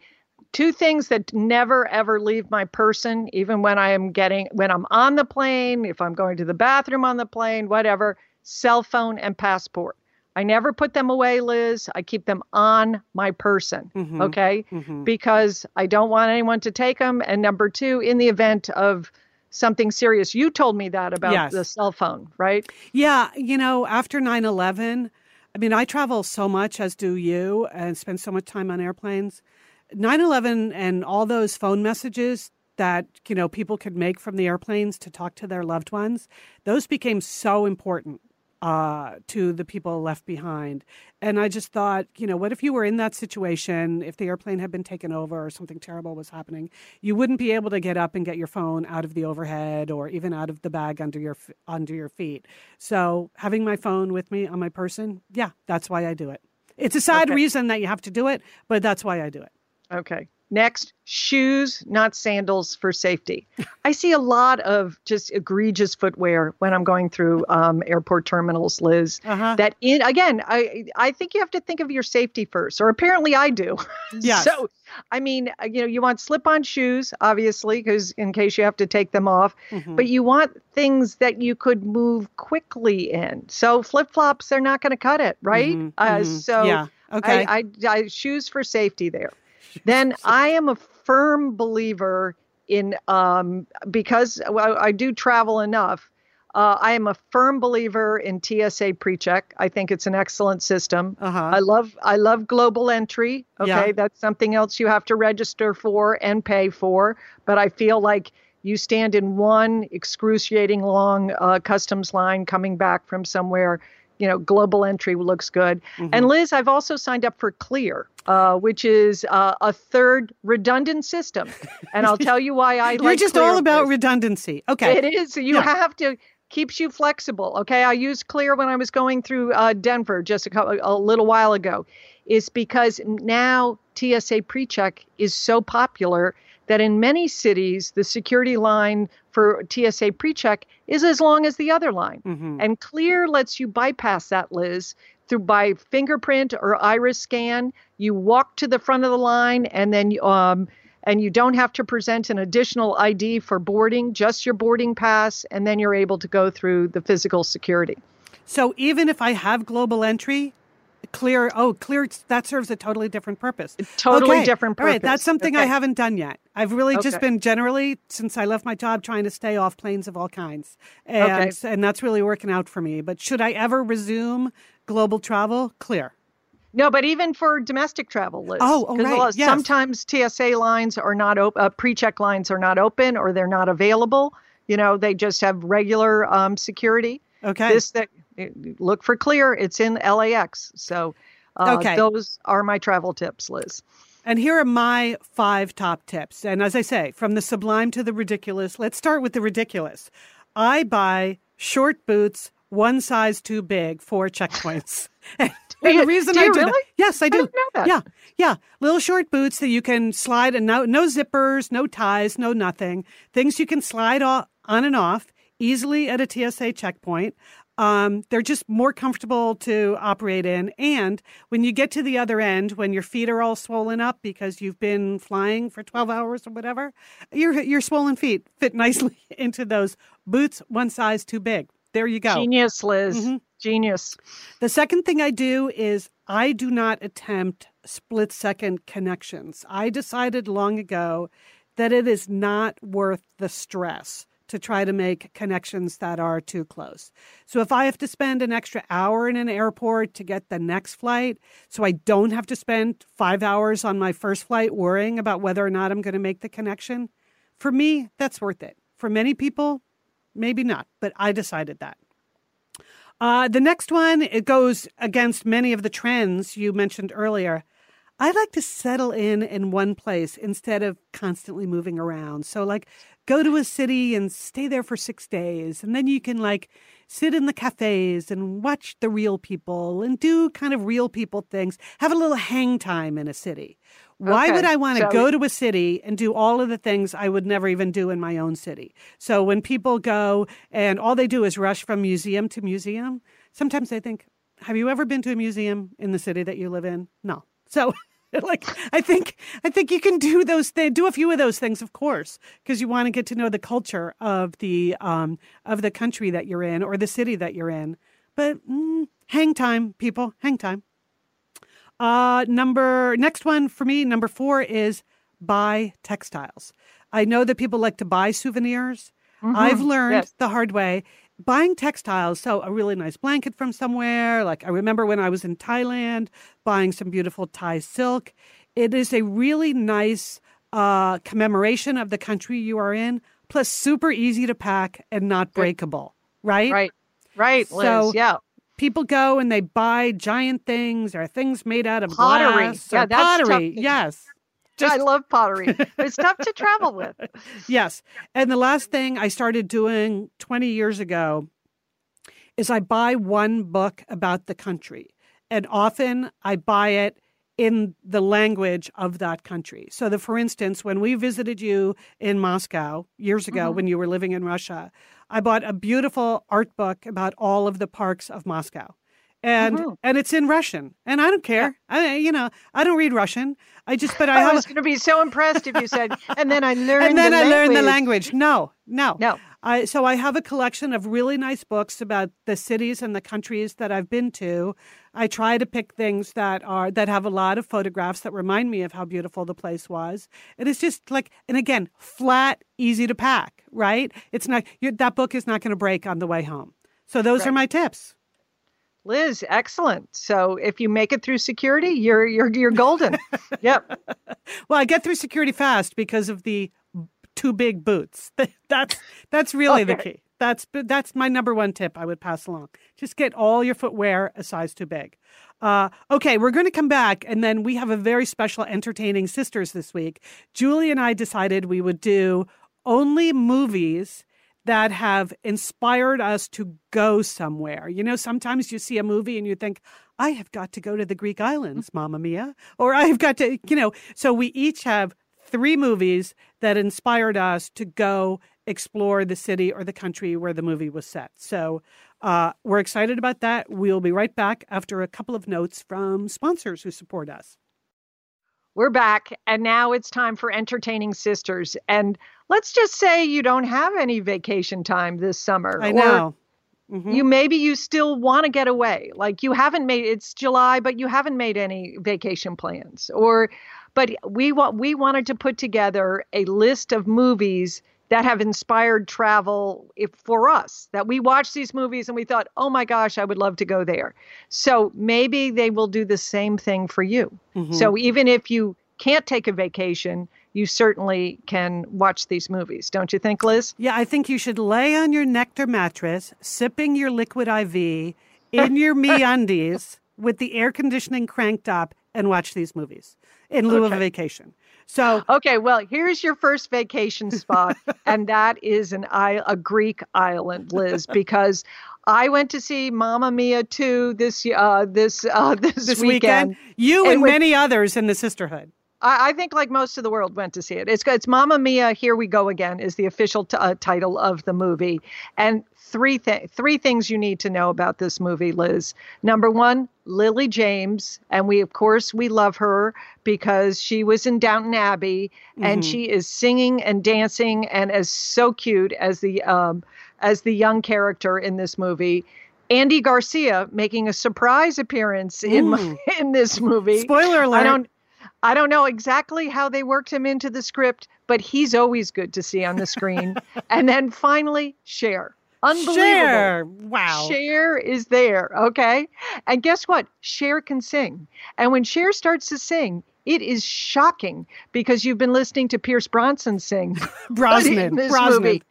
Two things that never ever leave my person, even when I am getting when I'm on the plane, if I'm going to the bathroom on the plane, whatever, cell phone, and passport. I never put them away, Liz. I keep them on my person, Mhm. okay? Mhm. Because I don't want anyone to take them. And number two, in the event of something serious, you told me that about Yes. the cell phone, right? Yeah, you know, after 9 11, I mean, I travel so much, as do you, and spend so much time on airplanes. 9 11 and all those phone messages that, you know, people could make from the airplanes to talk to their loved ones, those became so important uh, to the people left behind. And I just thought, you know, what if you were in that situation, if the airplane had been taken over or something terrible was happening, you wouldn't be able to get up and get your phone out of the overhead or even out of the bag under your under your feet. So having my phone with me on my person, yeah, that's why I do it. It's a sad Okay. reason that you have to do it, but that's why I do it. Okay. Next, shoes, not sandals for safety. I see a lot of just egregious footwear when I'm going through um, airport terminals, Liz. Uh-huh. That in again, I I think you have to think of your safety first, or apparently I do. Yeah. so, I mean, uh, you know, you want slip-on shoes, obviously, because in case you have to take them off. Mhm. But you want things that you could move quickly in. So flip-flops, they're not going to cut it, right? Mhm, Uh, mhm. so yeah, okay. I, I, I shoes for safety there. then I am a firm believer in um, because well, I do travel enough. Uh, I am a firm believer in TSA pre-check. I think it's an excellent system. uh-huh. I love I love global entry. Okay, Yeah. that's something else you have to register for and pay for. But I feel like you stand in one excruciating long uh, customs line coming back from somewhere. You know, global entry looks good. Mm-hmm. And Liz, I've also signed up for Clear, uh, which is uh, a third redundant system. And I'll tell you why I You're like just Clear, all about redundancy. Okay. It is. You Yeah. have to keeps you flexible. Okay, I used Clear when I was going through uh, Denver just a, couple, a little while ago. Is because now TSA PreCheck is so popular that in many cities the security line for TSA PreCheck is as long as the other line, Mhm. and Clear lets you bypass that, Liz. Through by fingerprint or iris scan, you walk to the front of the line, and then you, um, and you don't have to present an additional ID for boarding, just your boarding pass, and then you're able to go through the physical security. So even if I have global entry, clear, oh, clear, that serves a totally different purpose. Totally Okay. different purpose. All right, that's something I haven't done yet. I've really just been generally, since I left my job, trying to stay off planes of all kinds. And, Okay. and that's really working out for me. But should I ever resume global travel? Clear. No, but even for domestic travel, Liz. Oh, oh, right, yes. Sometimes TSA lines are not open, uh, pre-check lines are not open, or they're not available. You know, they just have regular um, security. Okay. This that look for clear. It's in LAX. So uh, Okay. those are my travel tips, Liz. And here are my five top tips. And as I say, from the sublime to the ridiculous, let's start with the ridiculous. I buy short boots, one size too big for checkpoints. and you- the reason do I do that, yes, I do. that. Yeah, yeah, little short boots that you can slide and no, no zippers, no ties, no nothing. Things you can slide on and off easily at a TSA checkpoint. Um, they're just more comfortable to operate in. And when you get to the other end, when your feet are all swollen up because you've been flying for 12 hours or whatever, your, your swollen feet fit nicely into those boots, one size too big. There you go. Genius, Liz. Mhm. Genius. The second thing I do is I do not attempt split second connections. I decided long ago that it is not worth the stress to try to make connections that are too close. So if I have to spend an extra hour in an airport to get the next flight, so I don't have to spend five hours on my first flight worrying about whether or not I'm going to make the connection, for me, that's worth it. For many people, maybe not, but I decided that. Uh, the next one, it goes against many of the trends you mentioned earlier. I like to settle in in one place instead of constantly moving around. So, like, go to a city and stay there for six days, and then you can, like, sit in the cafes and watch the real people and do kind of real people things. Have a little hang time in a city. Why Okay, would I want to so- go to a city and do all of the things I would never even do in my own city? So when people go and all they do is rush from museum to museum, sometimes I think, have you ever been to a museum in the city that you live in? No. So like I think I think you can do those things, do a few of those things, of course, because you want to get to know the culture of the um, of the country that you're in or the city that you're in. but mm, hang time, people, hang time. Uh, number next one for me, number four is buy textiles. I know that people like to buy souvenirs. Mm-hmm. I've learned yes. the hard way buying textiles. So, a really nice blanket from somewhere. Like, I remember when I was in Thailand buying some beautiful Thai silk. It is a really nice uh, commemoration of the country you are in, plus super easy to pack and not breakable, right? Right, right, Liz, so, yeah. People go and they buy giant things or things made out of pottery. glass yeah, that's pottery. Yes. Just, I love pottery. It's tough to travel with. Yes. And the last thing I started doing 20 years ago is I buy one book about the country. And often I buy it in the language of that country. So that for instance, when we visited you in Moscow years ago mm-hmm. when you were living in Russia, I bought a beautiful art book about all of the parks of Moscow and mm-hmm. and it's in Russian, and I don't care. I you know I don't read Russian. I just but I, I was going to be so impressed if you said, and then I learned and then the I language. learned the language. No, no, no. I so I have a collection of really nice books about the cities and the countries that I've been to. I try to pick things that are that have a lot of photographs that remind me of how beautiful the place was. And It is just like, and again, flat, easy to pack. Right? It's not that book is not going to break on the way home. So those right. are my tips. Liz, excellent. So if you make it through security, you're you're you're golden. yep. Well, I get through security fast because of the two big boots. That's that's really okay. the key. That's that's my number one tip I would pass along. Just get all your footwear a size too big. Uh, okay, we're going to come back, and then we have a very special entertaining sisters this week. Julie and I decided we would do only movies that have inspired us to go somewhere. You know, sometimes you see a movie and you think, I have got to go to the Greek islands, mm-hmm. Mamma Mia, or I've got to, you know. So we each have three movies that inspired us to go explore the city or the country where the movie was set. So uh, we're excited about that. We'll be right back after a couple of notes from sponsors who support us. We're back, and now it's time for Entertaining Sisters. And let's just say you don't have any vacation time this summer. I know. Mm-hmm. You maybe you still want to get away. Like you haven't made it's July, but you haven't made any vacation plans. Or but we want we wanted to put together a list of movies that have inspired travel if, for us that we watched these movies and we thought oh my gosh i would love to go there so maybe they will do the same thing for you mm-hmm. so even if you can't take a vacation you certainly can watch these movies don't you think liz yeah i think you should lay on your nectar mattress sipping your liquid iv in your me undies with the air conditioning cranked up and watch these movies in lieu okay. of a vacation so okay, well, here's your first vacation spot, and that is an a Greek island, Liz, because I went to see Mamma Mia 2 this uh, this uh, this, this weekend. weekend. You and, and many others in the sisterhood. I, I, think like most of the world went to see it. It's it's Mamma Mia. Here we go again is the official t- uh, title of the movie, and three th- three things you need to know about this movie, Liz. Number one, Lily James, and we of course we love her because she was in Downton Abbey, mm-hmm. and she is singing and dancing and as so cute as the um, as the young character in this movie. Andy Garcia making a surprise appearance in in this movie. Spoiler alert! I don't I don't know exactly how they worked him into the script, but he's always good to see on the screen. and then finally, Cher. Unbelievable. Cher. Wow. Cher is there. Okay. And guess what? Cher can sing. And when Cher starts to sing, it is shocking because you've been listening to Pierce Bronson sing Brosnan this Brosnan. movie.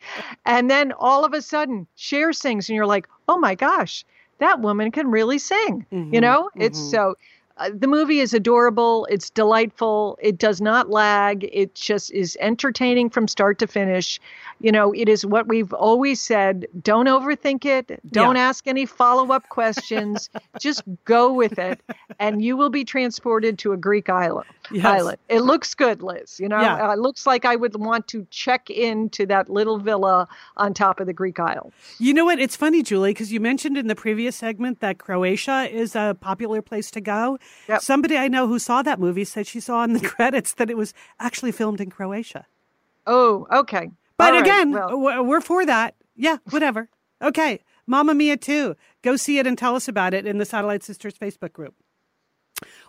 And then all of a sudden, Cher sings, and you're like, oh my gosh, that woman can really sing. Mm-hmm, you know, mm-hmm. it's so uh, the movie is adorable. It's delightful. It does not lag. It just is entertaining from start to finish. You know, it is what we've always said don't overthink it. Don't yeah. ask any follow up questions. just go with it, and you will be transported to a Greek island. Yes. Island. It looks good, Liz. You know, yeah. uh, it looks like I would want to check into that little villa on top of the Greek Isle. You know what? It's funny, Julie, because you mentioned in the previous segment that Croatia is a popular place to go. Yep. Somebody I know who saw that movie said she saw in the credits that it was actually filmed in Croatia. Oh, okay. But again, well. we're for that. Yeah, whatever. Okay. Mamma Mia too. Go see it and tell us about it in the Satellite Sisters Facebook group.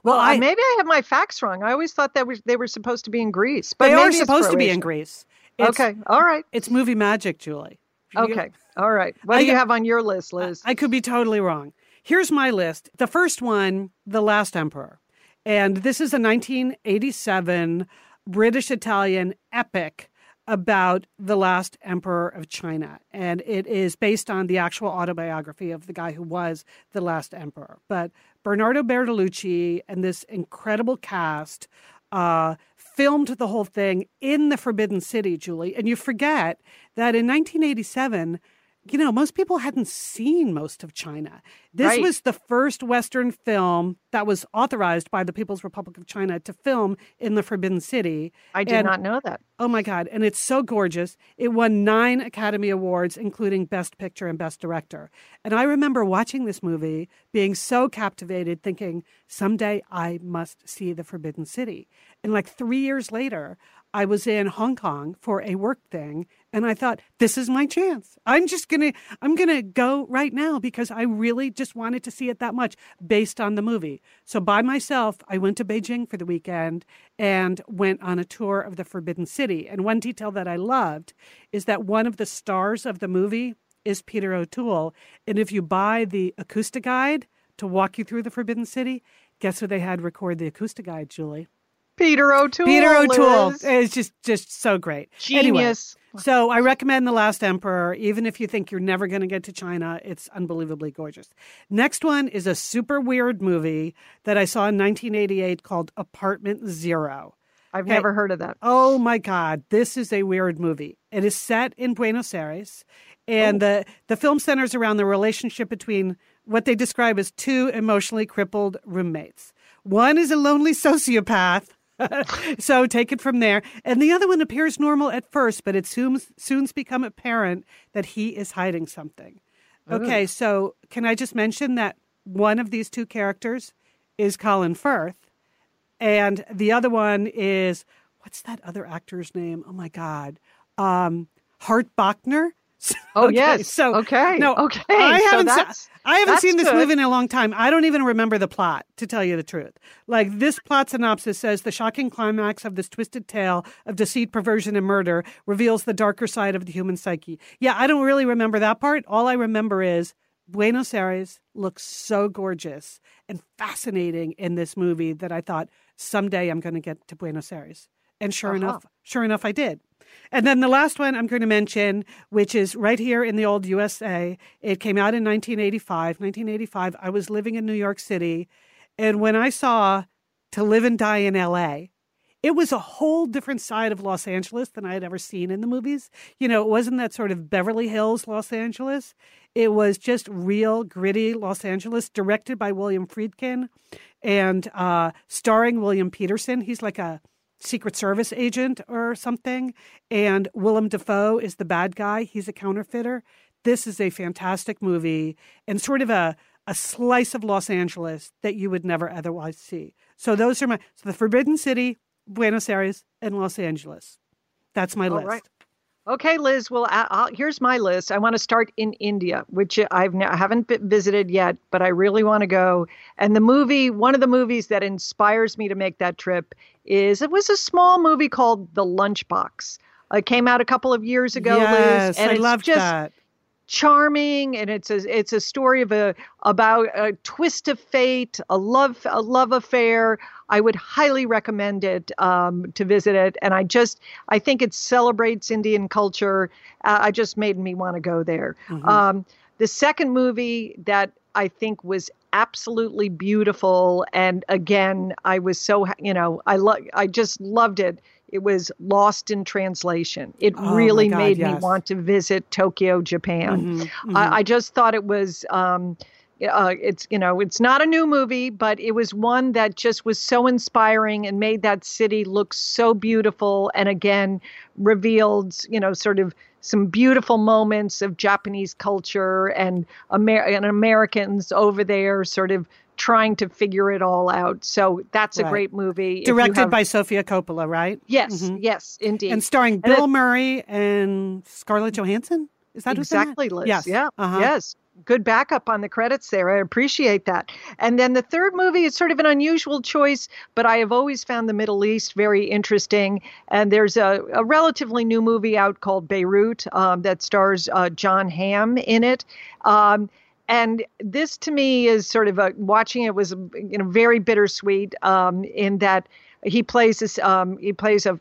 Well, uh, I, maybe I have my facts wrong. I always thought that was, they were supposed to be in Greece, but they are it's supposed to be in. Greece. Okay, all right. It's movie magic, Julie. Okay, all right. What I do you have on your list, Liz? I could be totally wrong. Here's my list. The first one, The Last Emperor. And this is a 1987 British Italian epic about the last emperor of China. And it is based on the actual autobiography of the guy who was the last emperor. But Bernardo Bertolucci and this incredible cast uh, filmed the whole thing in the Forbidden City, Julie. And you forget that in 1987, you know, most people hadn't seen most of China. This Right. was the first Western film that was authorized by the People's Republic of China to film in the Forbidden City. I did And- not know that. Oh my God. And it's so gorgeous. It won nine Academy Awards, including Best Picture and Best Director. And I remember watching this movie, being so captivated, thinking, someday I must see the Forbidden City. And like three years later, I was in Hong Kong for a work thing, and I thought, this is my chance. I'm just gonna, I'm gonna go right now because I really just wanted to see it that much based on the movie. So by myself, I went to Beijing for the weekend and went on a tour of the Forbidden City. And one detail that I loved is that one of the stars of the movie is Peter O'Toole. And if you buy the acoustic guide to walk you through the Forbidden City, guess who they had record the acoustic guide, Julie? Peter O'Toole. Peter O'Toole Liz. is just just so great. Anyway, Genius. so I recommend The Last Emperor, even if you think you're never going to get to China. It's unbelievably gorgeous. Next one is a super weird movie that I saw in 1988 called Apartment Zero. I've Okay. never heard of that. Oh my God, this is a weird movie. It is set in Buenos Aires, and the, oh. the film centers around the relationship between what they describe as two emotionally crippled roommates. One is a lonely sociopath. so take it from there. And the other one appears normal at first, but it soon soon's become apparent that he is hiding something. Okay, so can I just mention that one of these two characters is Colin Firth, and the other one is what's that other actor's name? Oh my God, um, Hart Bochner. Oh Okay, yes. So okay. no, Okay. I haven't. se- I haven't seen this good. movie in a long time. I don't even remember the plot, to tell you the truth. Like this plot synopsis says, the shocking climax of this twisted tale of deceit, perversion, and murder reveals the darker side of the human psyche. Yeah, I don't really remember that part. All I remember is Buenos Aires looks so gorgeous and fascinating in this movie that I thought someday I'm going to get to Buenos Aires. And sure Uh-huh. enough, sure enough, I did. And then the last one I'm going to mention, which is right here in the old USA. It came out in 1985. 1985, I was living in New York City. And when I saw To Live and Die in LA, it was a whole different side of Los Angeles than I had ever seen in the movies. You know, it wasn't that sort of Beverly Hills Los Angeles. It was just real, gritty Los Angeles, directed by William Friedkin and uh, starring William Petersen. He's like a Secret Service agent or something. And Willem Dafoe is the bad guy. He's a counterfeiter. This is a fantastic movie and sort of a, a slice of Los Angeles that you would never otherwise see. So those are my so the Forbidden City, Buenos Aires, and Los Angeles. That's my All list. right. Okay, Liz. Well, I'll, here's my list. I want to start in India, which I've I haven't visited yet, but I really want to go. And the movie, one of the movies that inspires me to make that trip, is it was a small movie called The Lunchbox. It came out a couple of years ago, yes, Liz, and I it's loved just that. Charming and it's a it's a story of a about a twist of fate a love a love affair. I would highly recommend it um, to visit it and i just i think it celebrates indian culture. Uh, i just made me want to go there. Mhm. um, the second movie that i think was absolutely beautiful and again i was so you know i love i just loved it it was lost in translation. It Oh, really God, made me want to visit tokyo japan. Mhm, mhm. I, I just thought it was um, uh, it's you know it's not a new movie but it was one that just was so inspiring and made that city look so beautiful and again revealed you know sort of some beautiful moments of Japanese culture and, Amer- and Americans over there sort of trying to figure it all out. So that's a great movie. Directed have- by Sofia Coppola, right? yes, Mhm. yes, indeed. And starring And it- Bill Murray and Scarlett Johansson. Is that who's in that? exactly, Liz. Yes. Yeah. Uh-huh. Yes. good backup on the credits there. I appreciate that. And then the third movie is sort of an unusual choice, but I have always found the Middle East very interesting. And there's a, a relatively new movie out called Beirut um, that stars uh, Jon Hamm in it. Um, and this to me is sort of a watching it was you know very bittersweet um, in that he plays this um, he plays a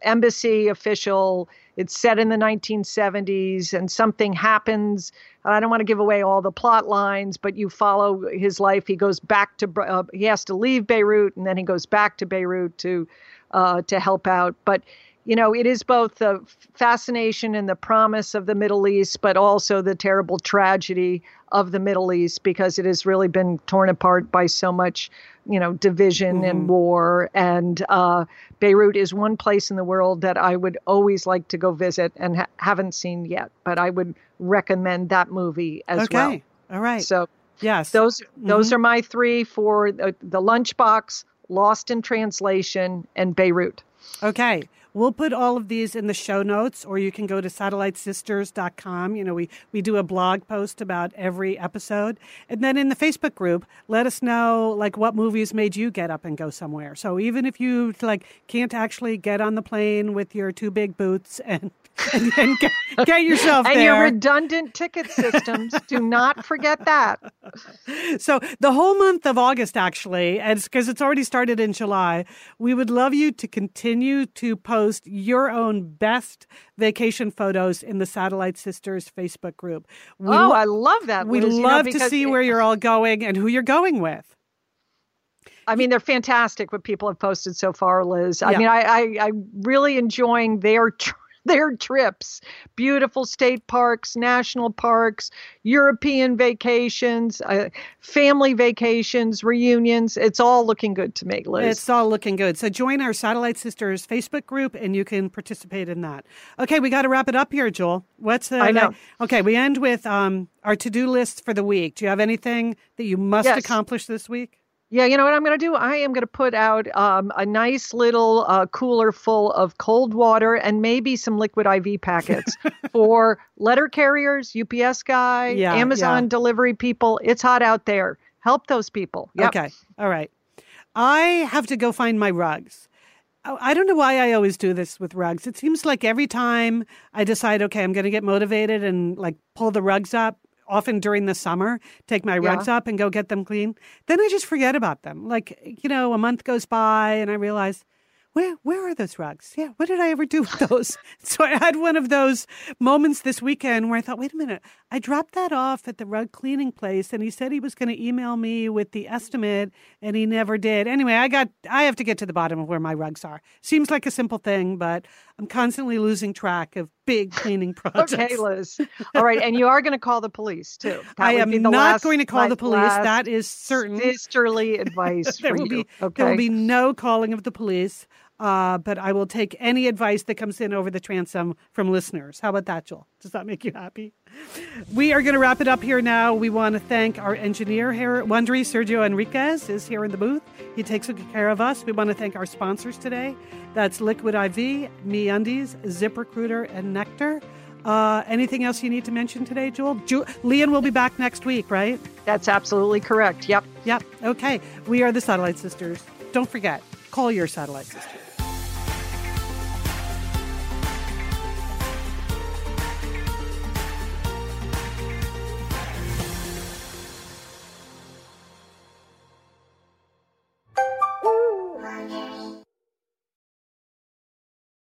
embassy official. It's set in the 1970s and something happens. I don't want to give away all the plot lines but you follow his life. He goes back to uh, he has to leave beirut and then he goes back to beirut to uh, to help out. But you know, it is both the fascination and the promise of the Middle East, but also the terrible tragedy of the Middle East because it has really been torn apart by so much, you know, division mm-hmm. and war. And uh, Beirut is one place in the world that I would always like to go visit and ha- haven't seen yet, but I would recommend that movie as okay. well. All right. So, yes, those mm-hmm. those are my three for the, the Lunchbox, Lost in Translation, and Beirut. Okay. We'll put all of these in the show notes, or you can go to satellitesisters.com. You know, we, we do a blog post about every episode. And then in the Facebook group, let us know, like, what movies made you get up and go somewhere. So even if you, like, can't actually get on the plane with your two big boots and and, and get, get, yourself and there. your redundant ticket systems. do not forget that. So the whole month of August, actually, and because it's, it's already started in July, we would love you to continue to post your own best vacation photos in the Satellite Sisters Facebook group. We oh, I love that. We Liz, love you know, to see it, where you're all going and who you're going with. I mean, they're fantastic what people have posted so far, Liz. I yeah. mean, I, I, I really enjoying their. Tr- their trips beautiful state parks, national parks, European vacations, uh, family vacations, reunions. It's all looking good to me, Liz. It's all looking good. So join our Satellite Sisters Facebook group and you can participate in that. Okay, we got to wrap it up here, Jewel. What's the. I know. Okay, we end with um, our to do list for the week. Do you have anything that you must yes. accomplish this week? Yeah, you know what I'm going to do? I am going to put out um, a nice little uh, cooler full of cold water and maybe some liquid IV packets for letter carriers, UPS guy, yeah, Amazon yeah. delivery people. It's hot out there. Help those people. Yep. Okay. All right. I have to go find my rugs. I don't know why I always do this with rugs. It seems like every time I decide, okay, I'm going to get motivated and like pull the rugs up, often during the summer, take my rugs yeah. up and go get them clean. Then I just forget about them. Like, you know, a month goes by and I realize, where where are those rugs? Yeah, what did I ever do with those? so I had one of those moments this weekend where I thought, wait a minute, I dropped that off at the rug cleaning place, and he said he was going to email me with the estimate, and he never did. Anyway, I got I have to get to the bottom of where my rugs are. Seems like a simple thing, but I'm constantly losing track of big cleaning projects. okay, Liz. All right, and you are going to call the police too. That I am not last, going to call the police. That is certain. Sisterly advice there will you. Be, okay. There will be no calling of the police. Uh, but I will take any advice that comes in over the transom from listeners. How about that, Joel? Does that make you happy? We are going to wrap it up here now. We want to thank our engineer here at Wondery, Sergio Enriquez, is here in the booth. He takes good care of us. We want to thank our sponsors today. That's Liquid IV, Me Undies, ZipRecruiter, and Nectar. Uh, anything else you need to mention today, Joel? Ju- Lian will be back next week, right? That's absolutely correct. Yep. Yep. Okay. We are the Satellite Sisters. Don't forget, call your Satellite Sisters.